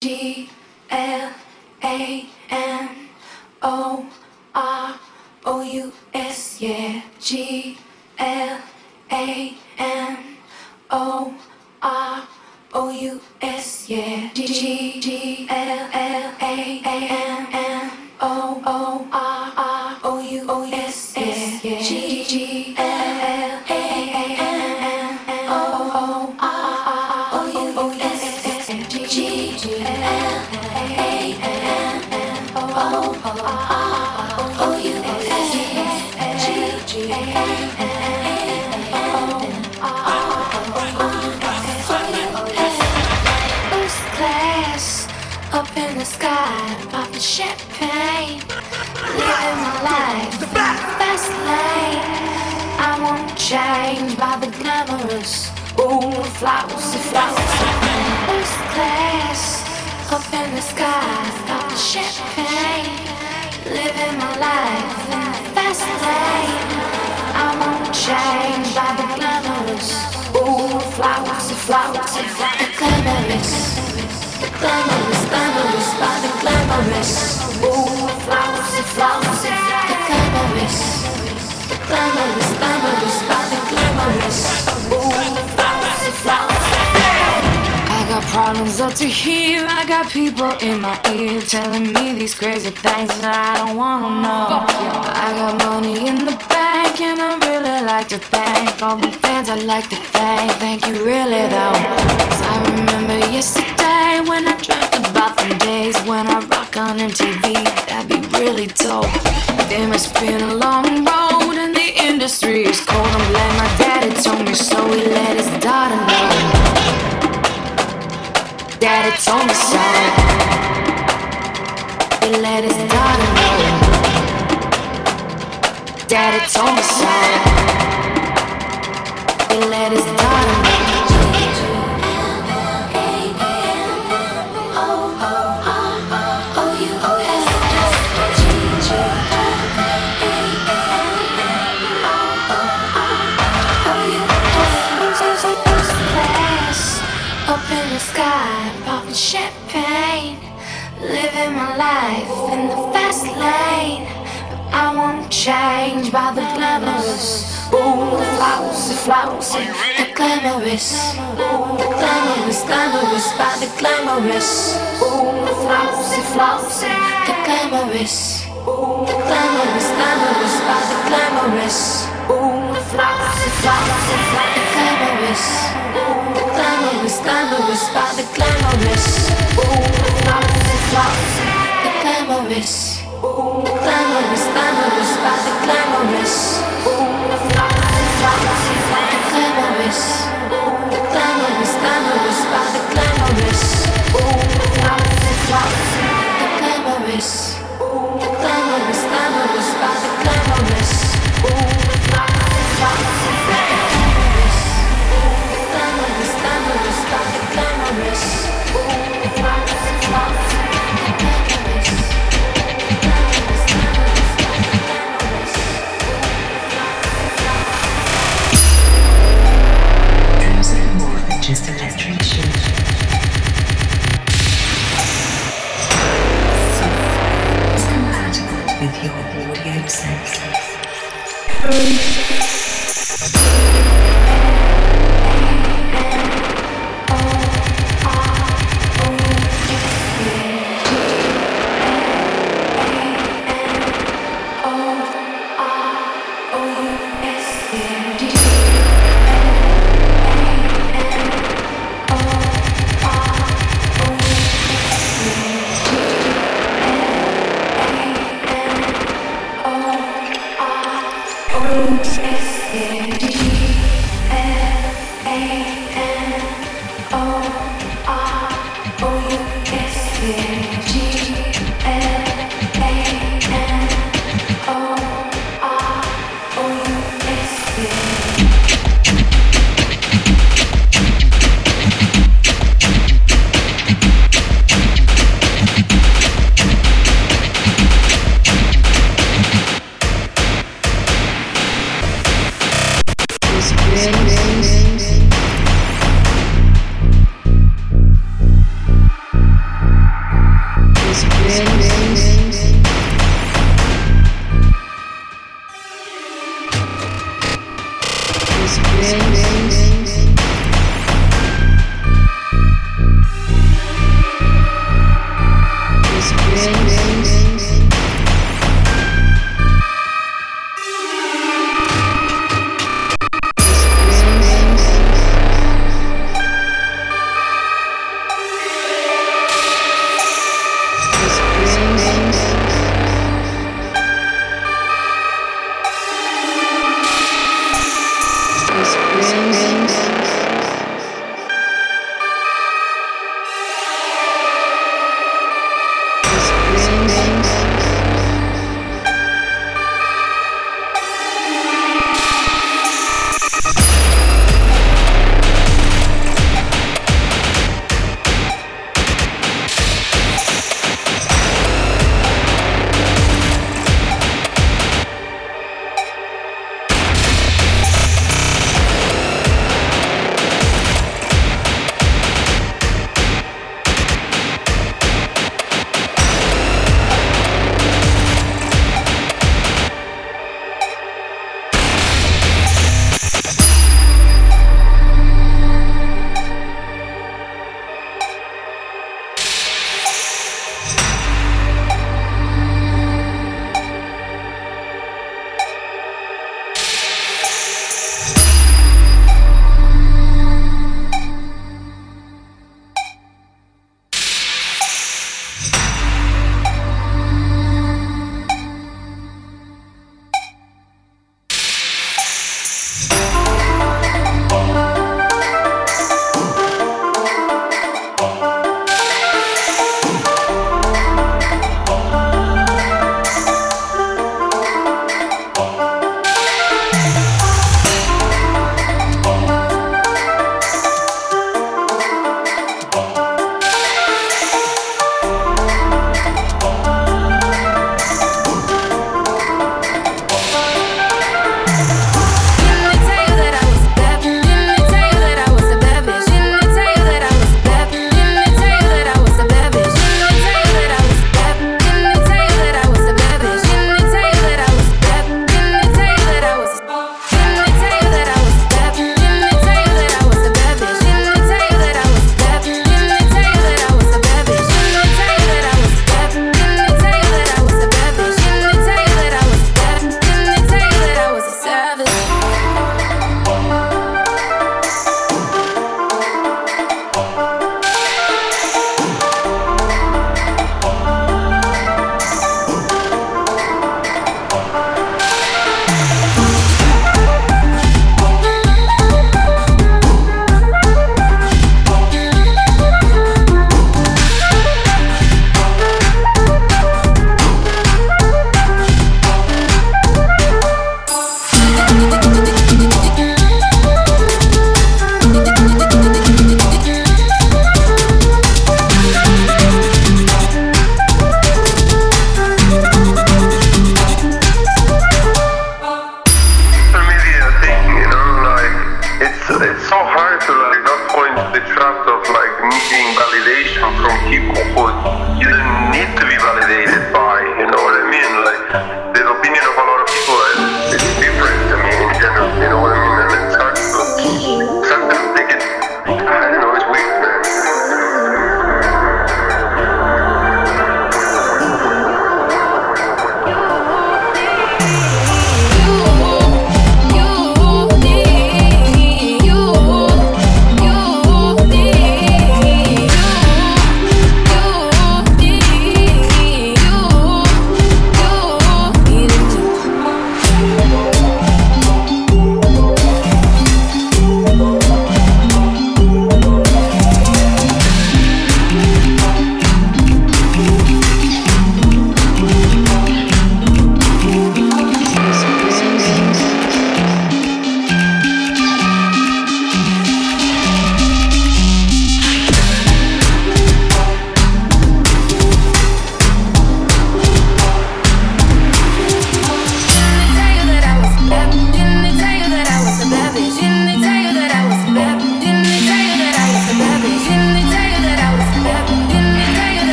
G L A ooh, flousy, flousy. First class, up in the sky, popping champagne, living my life in the fast lane. I won't change by the glamorous, ooh, flousy, flousy, the glamorous. The glamorous, glamorous, by the glamorous. Ooh, flouncy, flouncy, the glamorous. The glamorous, glamorous, by the glamorous. Ooh, I got problems up to here. I got people in my ear telling me these crazy things that I don't wanna know. I got money in the bank and I really like to thank all the fans. I like to thank, thank you really though. 'Cause I remember yesterday when I dreamt about the days when I rock on MTV. That'd be really dope. Then it's been a long road and the industry is cold. I'm glad my daddy told me so. He let his daughter know. Daddy told me so. He let his daughter know. Daddy told me so. He let his daughter in the sky, popping champagne, living my life in the fast lane. But I won't change by the glamorous. Ooh, the flousy, flousy, the glamorous. The glamorous, glamorous, by the glamorous. Ooh, the flousy, flousy, the glamorous. Ooh, the glamorous, glamorous, by the glamorous. Ooh, the flousy, flousy, the glamorous. The glamorous, glamorous, by the glamorous. Ooh, the flousy, the glamorous. The glamorous, glamorous, by the glamorous. The flousy, flousy, the glamorous. The glamorous, glamorous, by the glamorous. Ooh, the the glamorous.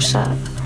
Shut.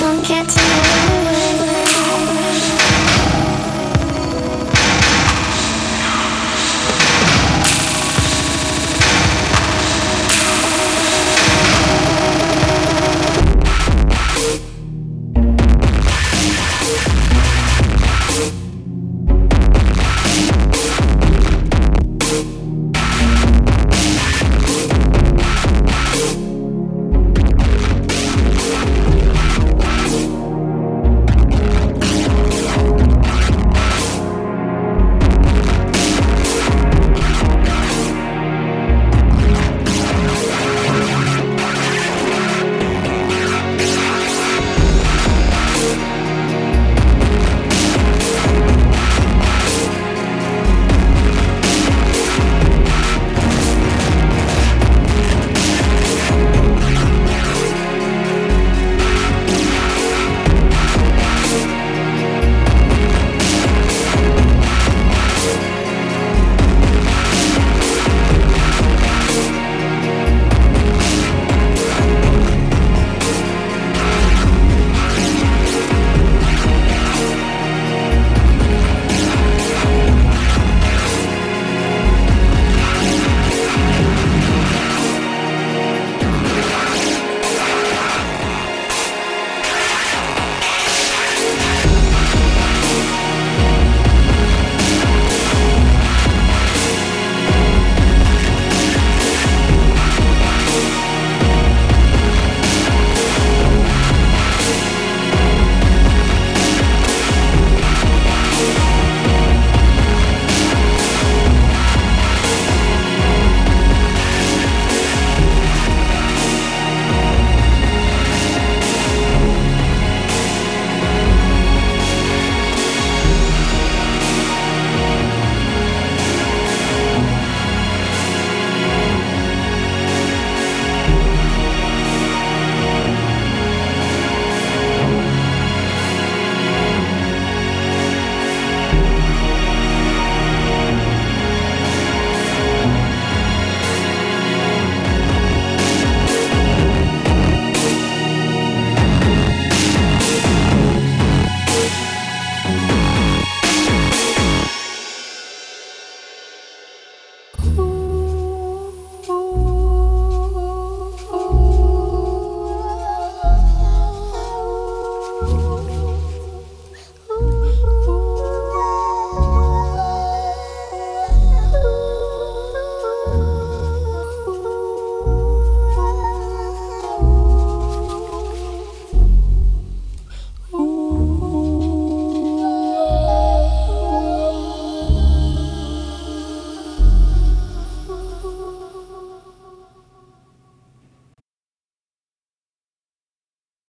won't get to